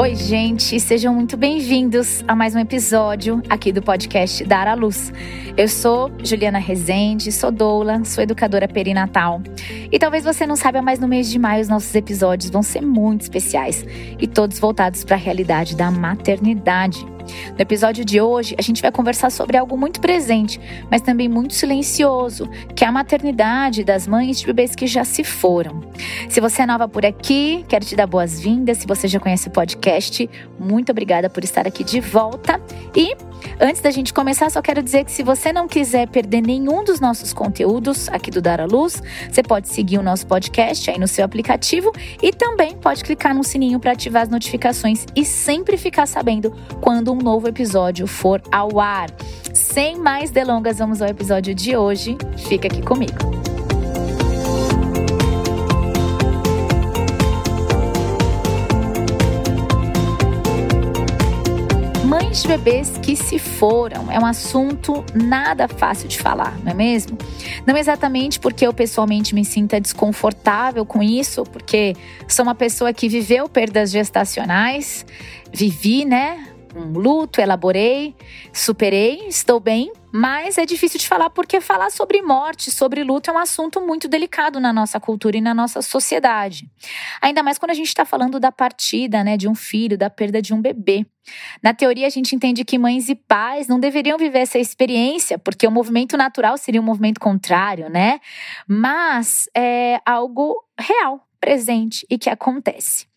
Oi, gente, sejam muito bem-vindos a mais um episódio aqui do podcast Dar à Luz. Eu sou Juliana Rezende, sou doula, sou educadora perinatal. E talvez você não saiba, mas no mês de maio os nossos episódios vão ser muito especiais e todos voltados para a realidade da maternidade. No episódio de hoje, a gente vai conversar sobre algo muito presente, mas também muito silencioso, que é a maternidade das mães de bebês que já se foram. Se você é nova por aqui, quero te dar boas-vindas. Se você já conhece o podcast, muito obrigada por estar aqui de volta. E Antes da gente começar, só quero dizer que se você não quiser perder nenhum dos nossos conteúdos aqui do Dar à Luz, você pode seguir o nosso podcast aí no seu aplicativo e também pode clicar no sininho para ativar as notificações e sempre ficar sabendo quando um novo episódio for ao ar. Sem mais delongas, vamos ao episódio de hoje. Fica aqui comigo. Mães de bebês que se foram é um assunto nada fácil de falar, não é mesmo? Não exatamente porque eu pessoalmente me sinta desconfortável com isso, porque sou uma pessoa que viveu perdas gestacionais, vivi, né? Um luto, elaborei, superei, estou bem, mas é difícil de falar porque falar sobre morte, sobre luto é um assunto muito delicado na nossa cultura e na nossa sociedade. Ainda mais quando a gente está falando da partida, né, de um filho, da perda de um bebê. Na teoria, a gente entende que mães e pais não deveriam viver essa experiência, porque o movimento natural seria um movimento contrário, né? Mas é algo real, presente e que acontece.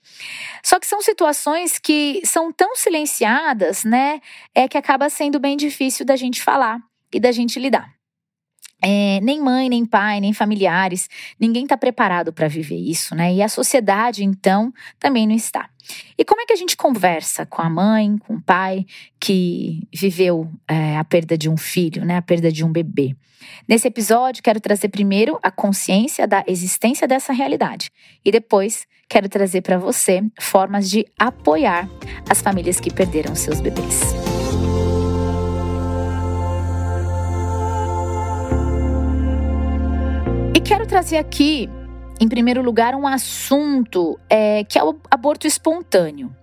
Só que são situações que são tão silenciadas, né? É que acaba sendo bem difícil da gente falar e da gente lidar. É, nem mãe, nem pai, nem familiares, ninguém está preparado para viver isso, né? E a sociedade, então, também não está. E como é que a gente conversa com a mãe, com o pai que viveu é, a perda de um filho, né? A perda de um bebê? Nesse episódio, quero trazer primeiro a consciência da existência dessa realidade e depois quero trazer para você formas de apoiar as famílias que perderam seus bebês. E quero trazer aqui, em primeiro lugar, um assunto é, que é o aborto espontâneo.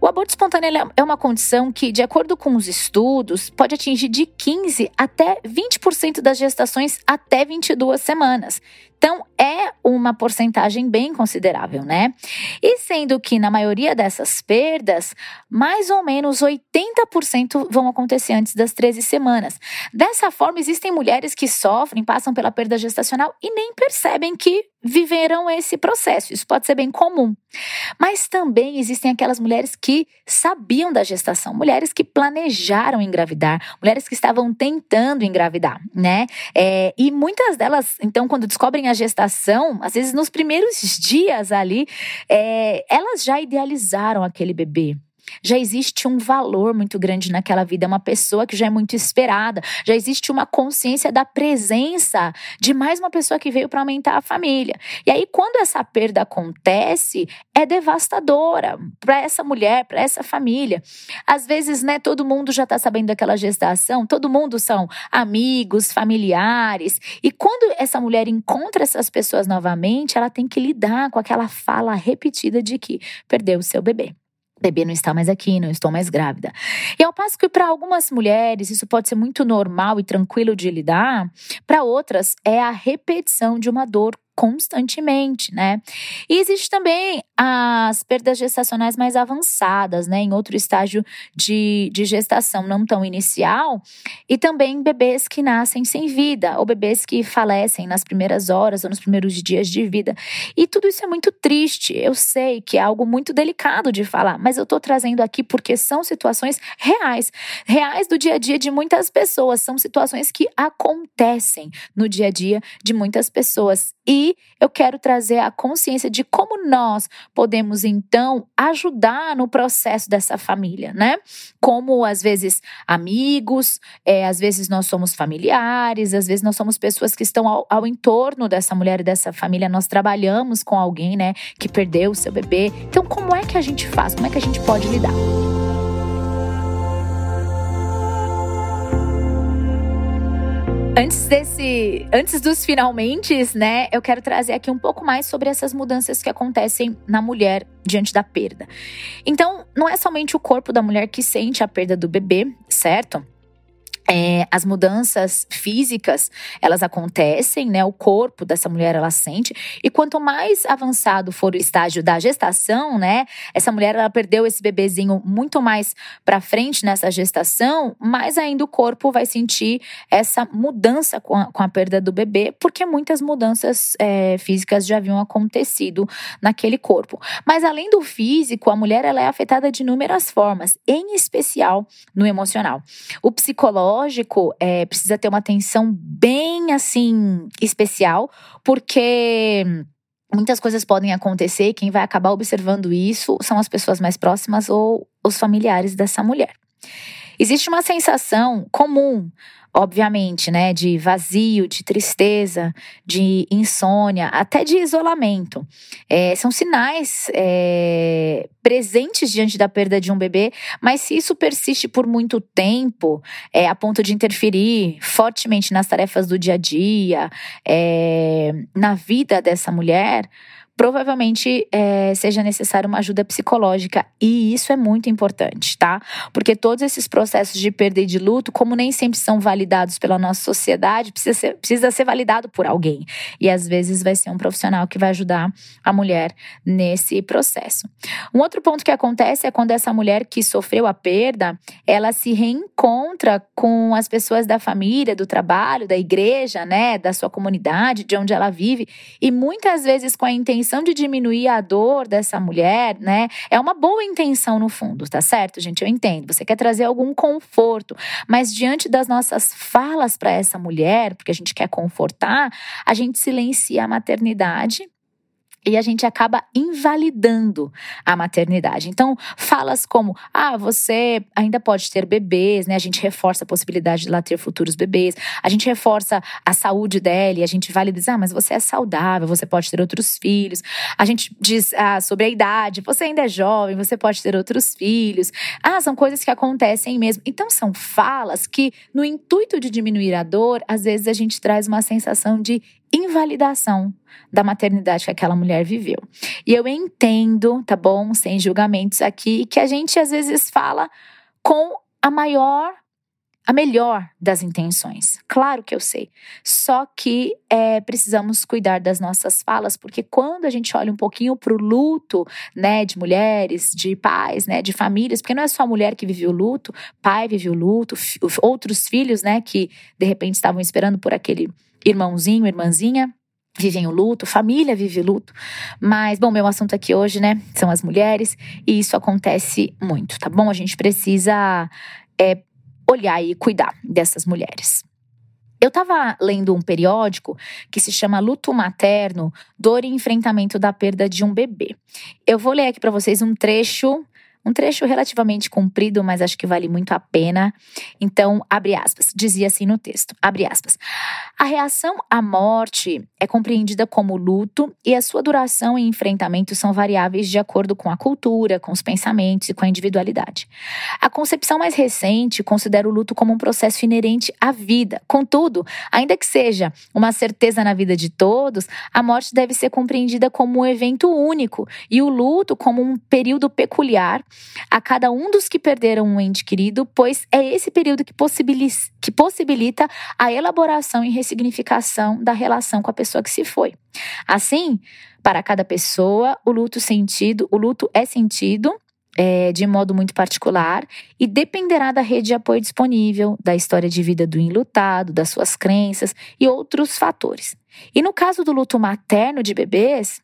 O aborto espontâneo é uma condição que, de acordo com os estudos, pode atingir de 15 até 20% das gestações até 22 semanas. Então, é uma porcentagem bem considerável, né? E sendo que na maioria dessas perdas, mais ou menos 80% vão acontecer antes das 13 semanas. Dessa forma, existem mulheres que sofrem, passam pela perda gestacional e nem percebem que viveram esse processo. Isso pode ser bem comum. Mas também existem aquelas mulheres que sabiam da gestação, mulheres que planejaram engravidar, mulheres que estavam tentando engravidar, né? É, e muitas delas, então, quando descobrem a gestação, às vezes nos primeiros dias ali, é, elas já idealizaram aquele bebê já existe um valor muito grande naquela vida, é uma pessoa que já é muito esperada, já existe uma consciência da presença de mais uma pessoa que veio para aumentar a família. E aí, quando essa perda acontece, é devastadora para essa mulher, para essa família. Às vezes, né, todo mundo já está sabendo daquela gestação, todo mundo são amigos, familiares. E quando essa mulher encontra essas pessoas novamente, ela tem que lidar com aquela fala repetida de que perdeu o seu bebê bebê não está mais aqui, não estou mais grávida. E ao passo que para algumas mulheres isso pode ser muito normal e tranquilo de lidar, para outras é a repetição de uma dor constantemente, né? E existe também as perdas gestacionais mais avançadas, né? Em outro estágio de, de gestação, não tão inicial, e também bebês que nascem sem vida, ou bebês que falecem nas primeiras horas ou nos primeiros dias de vida. E tudo isso é muito triste. Eu sei que é algo muito delicado de falar, mas eu tô trazendo aqui porque são situações reais, reais do dia a dia de muitas pessoas, são situações que acontecem no dia a dia de muitas pessoas. E eu quero trazer a consciência de como nós podemos então ajudar no processo dessa família, né? Como às vezes amigos, é, às vezes nós somos familiares, às vezes nós somos pessoas que estão ao, ao entorno dessa mulher e dessa família, nós trabalhamos com alguém, né, que perdeu o seu bebê. Então, como é que a gente faz? Como é que a gente pode lidar? Antes desse, antes dos finalmente, né, eu quero trazer aqui um pouco mais sobre essas mudanças que acontecem na mulher diante da perda. Então, não é somente o corpo da mulher que sente a perda do bebê, certo? É, as mudanças físicas elas acontecem, né? O corpo dessa mulher ela sente e quanto mais avançado for o estágio da gestação, né? Essa mulher ela perdeu esse bebezinho muito mais para frente nessa gestação, mais ainda o corpo vai sentir essa mudança com a, com a perda do bebê, porque muitas mudanças é, físicas já haviam acontecido naquele corpo. Mas além do físico, a mulher ela é afetada de inúmeras formas, em especial no emocional. O psicológico psicológico é, precisa ter uma atenção bem assim especial, porque muitas coisas podem acontecer. Quem vai acabar observando isso são as pessoas mais próximas ou os familiares dessa mulher. Existe uma sensação comum obviamente, né, de vazio, de tristeza, de insônia, até de isolamento. É, são sinais é, presentes diante da perda de um bebê, mas se isso persiste por muito tempo, é, a ponto de interferir fortemente nas tarefas do dia a dia, é, na vida dessa mulher, provavelmente é, seja necessária uma ajuda psicológica. E isso é muito importante, tá? Porque todos esses processos de perda e de luto, como nem sempre são validados pela nossa sociedade, precisa ser, precisa ser validado por alguém. E às vezes vai ser um profissional que vai ajudar a mulher nesse processo. Um outro ponto que acontece é quando essa mulher que sofreu a perda, ela se reencontra com as pessoas da família, do trabalho, da igreja, né, da sua comunidade, de onde ela vive, e muitas vezes com a intenção intenção de diminuir a dor dessa mulher, né? É uma boa intenção no fundo, tá certo, gente? Eu entendo. Você quer trazer algum conforto, mas diante das nossas falas para essa mulher, porque a gente quer confortar, a gente silencia a maternidade e a gente acaba invalidando a maternidade. Então, falas como: ah, você ainda pode ter bebês, né? A gente reforça a possibilidade de lá ter futuros bebês, a gente reforça a saúde dela e a gente valida, ah, mas você é saudável, você pode ter outros filhos. A gente diz ah, sobre a idade, você ainda é jovem, você pode ter outros filhos. Ah, são coisas que acontecem mesmo. Então, são falas que, no intuito de diminuir a dor, às vezes a gente traz uma sensação de invalidação da maternidade que aquela mulher viveu. E eu entendo, tá bom, sem julgamentos aqui, que a gente às vezes fala com a maior a melhor das intenções. Claro que eu sei. Só que é, precisamos cuidar das nossas falas, porque quando a gente olha um pouquinho para o luto, né, de mulheres, de pais, né, de famílias, porque não é só a mulher que vive o luto, pai vive o luto, outros filhos, né, que de repente estavam esperando por aquele irmãozinho, irmãzinha, vivem o luto, família vive luto. Mas, bom, meu assunto aqui hoje, né, são as mulheres, e isso acontece muito, tá bom? A gente precisa é, olhar e cuidar dessas mulheres. Eu estava lendo um periódico que se chama Luto Materno, Dor e Enfrentamento da Perda de um Bebê. Eu vou ler aqui para vocês um trecho um trecho relativamente comprido, mas acho que vale muito a pena. Então, abre aspas. Dizia assim no texto, abre aspas. A reação à morte é compreendida como luto e a sua duração e enfrentamento são variáveis de acordo com a cultura, com os pensamentos e com a individualidade. A concepção mais recente considera o luto como um processo inerente à vida. Contudo, ainda que seja uma certeza na vida de todos, a morte deve ser compreendida como um evento único e o luto como um período peculiar a cada um dos que perderam um ente querido, pois é esse período que possibilita, que possibilita a elaboração e ressignificação da relação com a pessoa que se foi. Assim, para cada pessoa, o luto sentido, o luto é sentido é, de modo muito particular e dependerá da rede de apoio disponível, da história de vida do enlutado, das suas crenças e outros fatores. E no caso do luto materno de bebês,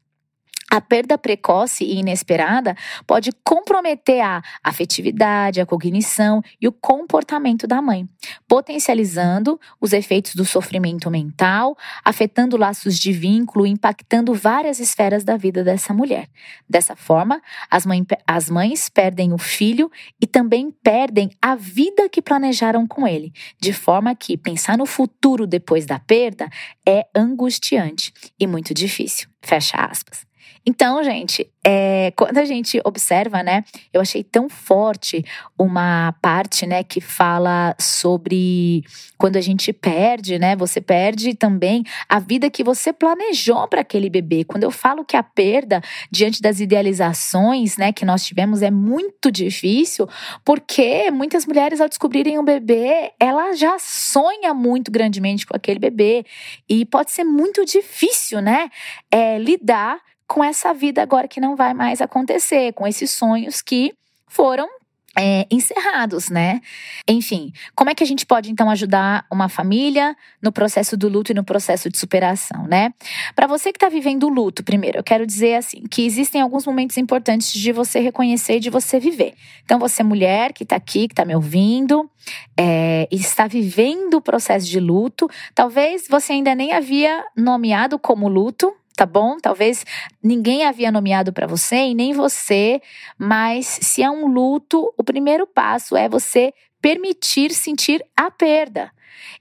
a perda precoce e inesperada pode comprometer a afetividade, a cognição e o comportamento da mãe, potencializando os efeitos do sofrimento mental, afetando laços de vínculo, impactando várias esferas da vida dessa mulher. Dessa forma, as, mãe, as mães perdem o filho e também perdem a vida que planejaram com ele, de forma que pensar no futuro depois da perda é angustiante e muito difícil. Fecha aspas. Então, gente, é, quando a gente observa, né, eu achei tão forte uma parte, né, que fala sobre quando a gente perde, né, você perde também a vida que você planejou para aquele bebê. Quando eu falo que a perda diante das idealizações, né, que nós tivemos é muito difícil, porque muitas mulheres ao descobrirem um bebê, ela já sonha muito grandemente com aquele bebê e pode ser muito difícil, né, é, lidar com essa vida agora que não vai mais acontecer, com esses sonhos que foram é, encerrados, né? Enfim, como é que a gente pode então ajudar uma família no processo do luto e no processo de superação, né? Para você que está vivendo o luto, primeiro, eu quero dizer assim que existem alguns momentos importantes de você reconhecer e de você viver. Então, você mulher que está aqui, que está me ouvindo, é, está vivendo o processo de luto, talvez você ainda nem havia nomeado como luto, tá bom? Talvez ninguém havia nomeado para você e nem você, mas se é um luto, o primeiro passo é você permitir sentir a perda.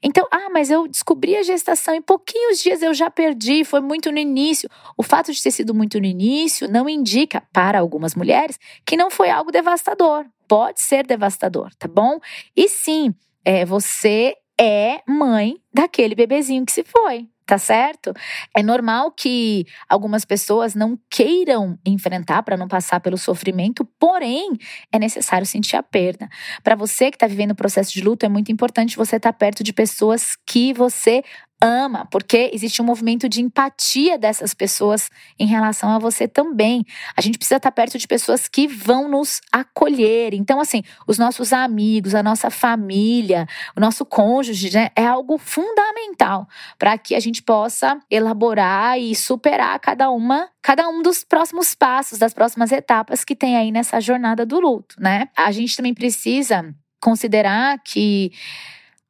Então, ah, mas eu descobri a gestação em pouquinhos dias eu já perdi, foi muito no início. O fato de ter sido muito no início não indica, para algumas mulheres, que não foi algo devastador. Pode ser devastador, tá bom? E sim, é, você é mãe daquele bebezinho que se foi, tá certo? É normal que algumas pessoas não queiram enfrentar para não passar pelo sofrimento, porém é necessário sentir a perda. Para você que está vivendo o processo de luto, é muito importante você estar tá perto de pessoas que você ama, porque existe um movimento de empatia dessas pessoas em relação a você também. A gente precisa estar perto de pessoas que vão nos acolher. Então, assim, os nossos amigos, a nossa família, o nosso cônjuge, né, é algo fundamental para que a gente possa elaborar e superar cada uma, cada um dos próximos passos, das próximas etapas que tem aí nessa jornada do luto, né? A gente também precisa considerar que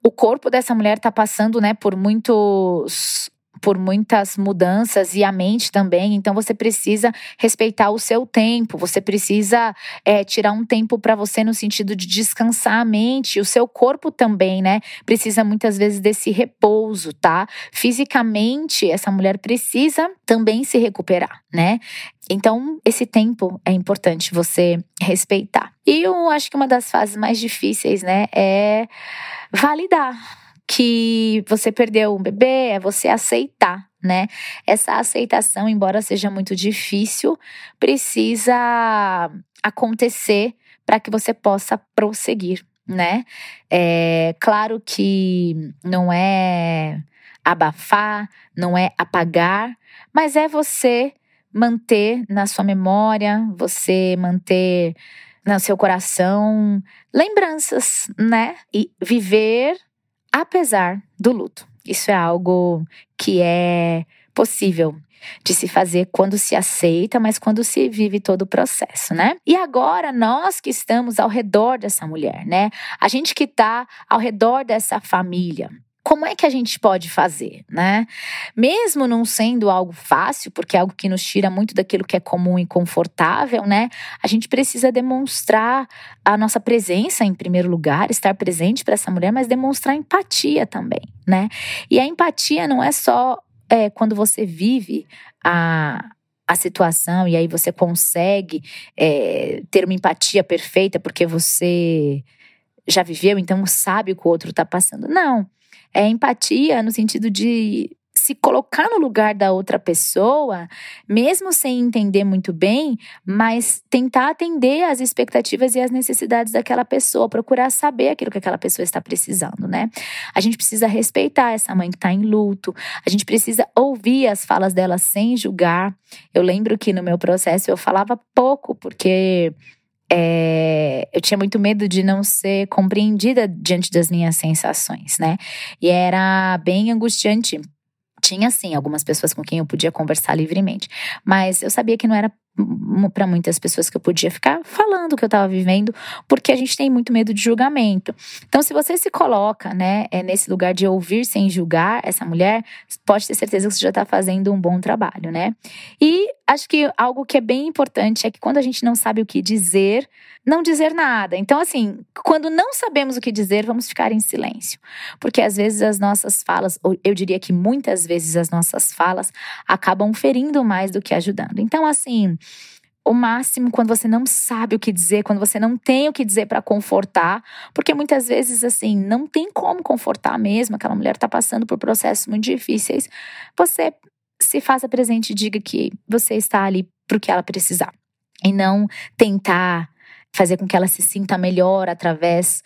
o corpo dessa mulher está passando, né, por muitos por muitas mudanças e a mente também. Então você precisa respeitar o seu tempo. Você precisa é, tirar um tempo para você no sentido de descansar a mente. O seu corpo também, né? Precisa muitas vezes desse repouso, tá? Fisicamente, essa mulher precisa também se recuperar, né? Então, esse tempo é importante você respeitar. E eu acho que uma das fases mais difíceis, né, é validar que você perdeu um bebê, é você aceitar, né? Essa aceitação, embora seja muito difícil, precisa acontecer para que você possa prosseguir, né? É claro que não é abafar, não é apagar, mas é você manter na sua memória, você manter no seu coração lembranças, né? E viver apesar do luto. Isso é algo que é possível de se fazer quando se aceita, mas quando se vive todo o processo, né? E agora nós que estamos ao redor dessa mulher, né? A gente que está ao redor dessa família, como é que a gente pode fazer, né? Mesmo não sendo algo fácil, porque é algo que nos tira muito daquilo que é comum e confortável, né? A gente precisa demonstrar a nossa presença em primeiro lugar, estar presente para essa mulher, mas demonstrar empatia também, né? E a empatia não é só é, quando você vive a, a situação e aí você consegue é, ter uma empatia perfeita porque você já viveu, então sabe o que o outro está passando. Não. É empatia no sentido de se colocar no lugar da outra pessoa, mesmo sem entender muito bem, mas tentar atender às expectativas e às necessidades daquela pessoa, procurar saber aquilo que aquela pessoa está precisando, né? A gente precisa respeitar essa mãe que está em luto, a gente precisa ouvir as falas dela sem julgar. Eu lembro que no meu processo eu falava pouco, porque é, eu tinha muito medo de não ser compreendida diante das minhas sensações, né? E era bem angustiante. Tinha, sim, algumas pessoas com quem eu podia conversar livremente, mas eu sabia que não era para muitas pessoas que eu podia ficar falando o que eu estava vivendo, porque a gente tem muito medo de julgamento. Então, se você se coloca, né, é nesse lugar de ouvir sem julgar essa mulher, pode ter certeza que você já está fazendo um bom trabalho, né? E acho que algo que é bem importante é que quando a gente não sabe o que dizer, não dizer nada. Então, assim, quando não sabemos o que dizer, vamos ficar em silêncio. Porque às vezes as nossas falas, ou eu diria que muitas vezes as nossas falas, acabam ferindo mais do que ajudando. Então, assim, o máximo quando você não sabe o que dizer, quando você não tem o que dizer para confortar, porque muitas vezes assim, não tem como confortar mesmo, aquela mulher está passando por processos muito difíceis. Você se faça presente e diga que você está ali para o que ela precisar. E não tentar fazer com que ela se sinta melhor através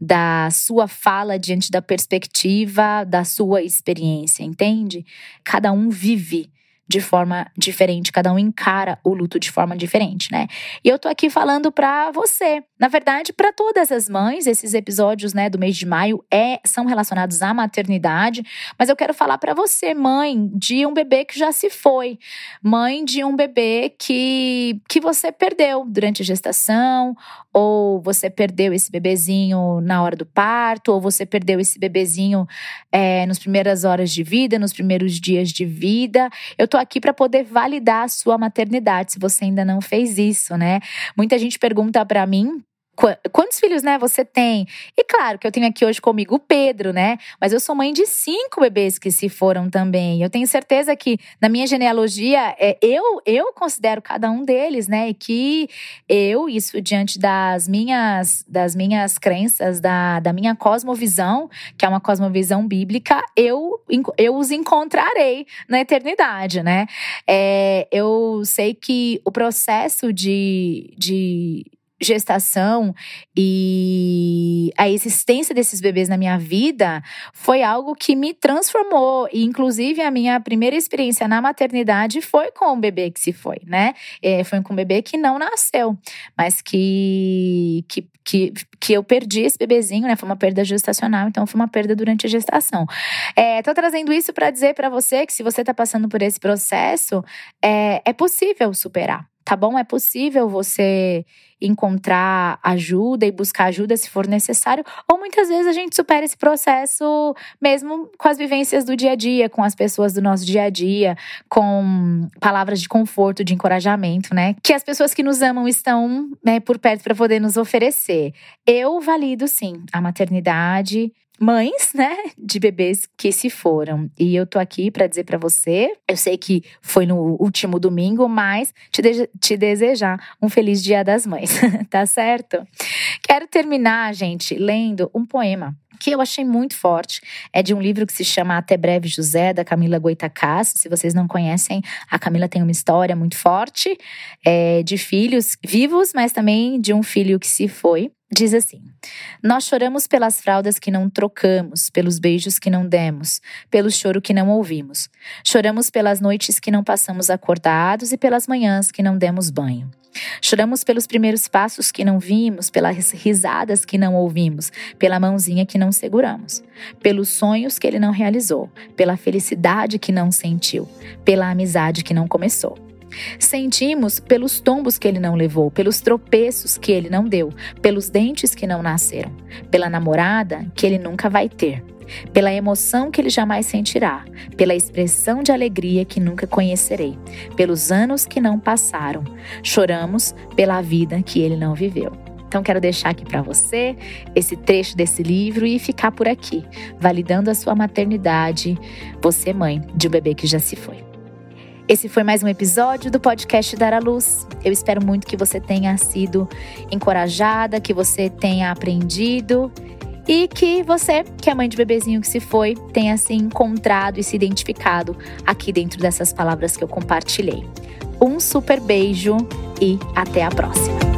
da sua fala diante da perspectiva da sua experiência, entende? Cada um vive de forma diferente, cada um encara o luto de forma diferente, né? E eu tô aqui falando para você, na verdade, para todas as mães, esses episódios, né, do mês de maio é são relacionados à maternidade, mas eu quero falar para você, mãe de um bebê que já se foi, mãe de um bebê que que você perdeu durante a gestação, ou você perdeu esse bebezinho na hora do parto, ou você perdeu esse bebezinho é, nas primeiras horas de vida, nos primeiros dias de vida. Eu aqui para poder validar a sua maternidade, se você ainda não fez isso, né? Muita gente pergunta para mim quantos filhos, né, você tem? E claro que eu tenho aqui hoje comigo o Pedro, né? Mas eu sou mãe de cinco bebês que se foram também. Eu tenho certeza que na minha genealogia, é, eu, eu considero cada um deles, né? E que eu, isso diante das minhas, das minhas crenças, da, da minha cosmovisão, que é uma cosmovisão bíblica, eu, eu os encontrarei na eternidade, né? É, eu sei que o processo de, de gestação e a existência desses bebês na minha vida foi algo que me transformou. E, inclusive, a minha primeira experiência na maternidade foi com o bebê que se foi, né? É, foi com um bebê que não nasceu, mas que, que, que, que eu perdi esse bebezinho, né? Foi uma perda gestacional, então foi uma perda durante a gestação. É, tô trazendo isso para dizer para você que se você tá passando por esse processo, é, é possível superar tá bom? É possível você encontrar ajuda e buscar ajuda se for necessário, ou muitas vezes a gente supera esse processo mesmo com as vivências do dia a dia, com as pessoas do nosso dia a dia, com palavras de conforto, de encorajamento, né? Que as pessoas que nos amam estão né, por perto para poder nos oferecer. Eu valido sim a maternidade, mães, né, de bebês que se foram. E eu tô aqui para dizer para você, eu sei que foi no último domingo, mas te, de te desejar um feliz Dia das Mães, tá certo? Quero terminar, gente, lendo um poema que eu achei muito forte. É de um livro que se chama Até Breve José, da Camila Goitacás. Se vocês não conhecem, a Camila tem uma história muito forte é, de filhos vivos, mas também de um filho que se foi. Diz assim: Nós choramos pelas fraldas que não trocamos, pelos beijos que não demos, pelo choro que não ouvimos. Choramos pelas noites que não passamos acordados e pelas manhãs que não demos banho. Choramos pelos primeiros passos que não vimos, pelas risadas que não ouvimos, pela mãozinha que não seguramos, pelos sonhos que ele não realizou, pela felicidade que não sentiu, pela amizade que não começou. Sentimos pelos tombos que ele não levou, pelos tropeços que ele não deu, pelos dentes que não nasceram, pela namorada que ele nunca vai ter, pela emoção que ele jamais sentirá, pela expressão de alegria que nunca conhecerei, pelos anos que não passaram. Choramos pela vida que ele não viveu. Então quero deixar aqui para você esse trecho desse livro e ficar por aqui, validando a sua maternidade, você mãe de um bebê que já se foi. Esse foi mais um episódio do podcast Dar à Luz. Eu espero muito que você tenha sido encorajada, que você tenha aprendido e que você, que é mãe de bebezinho que se foi, tenha se encontrado e se identificado aqui dentro dessas palavras que eu compartilhei. Um super beijo e até a próxima.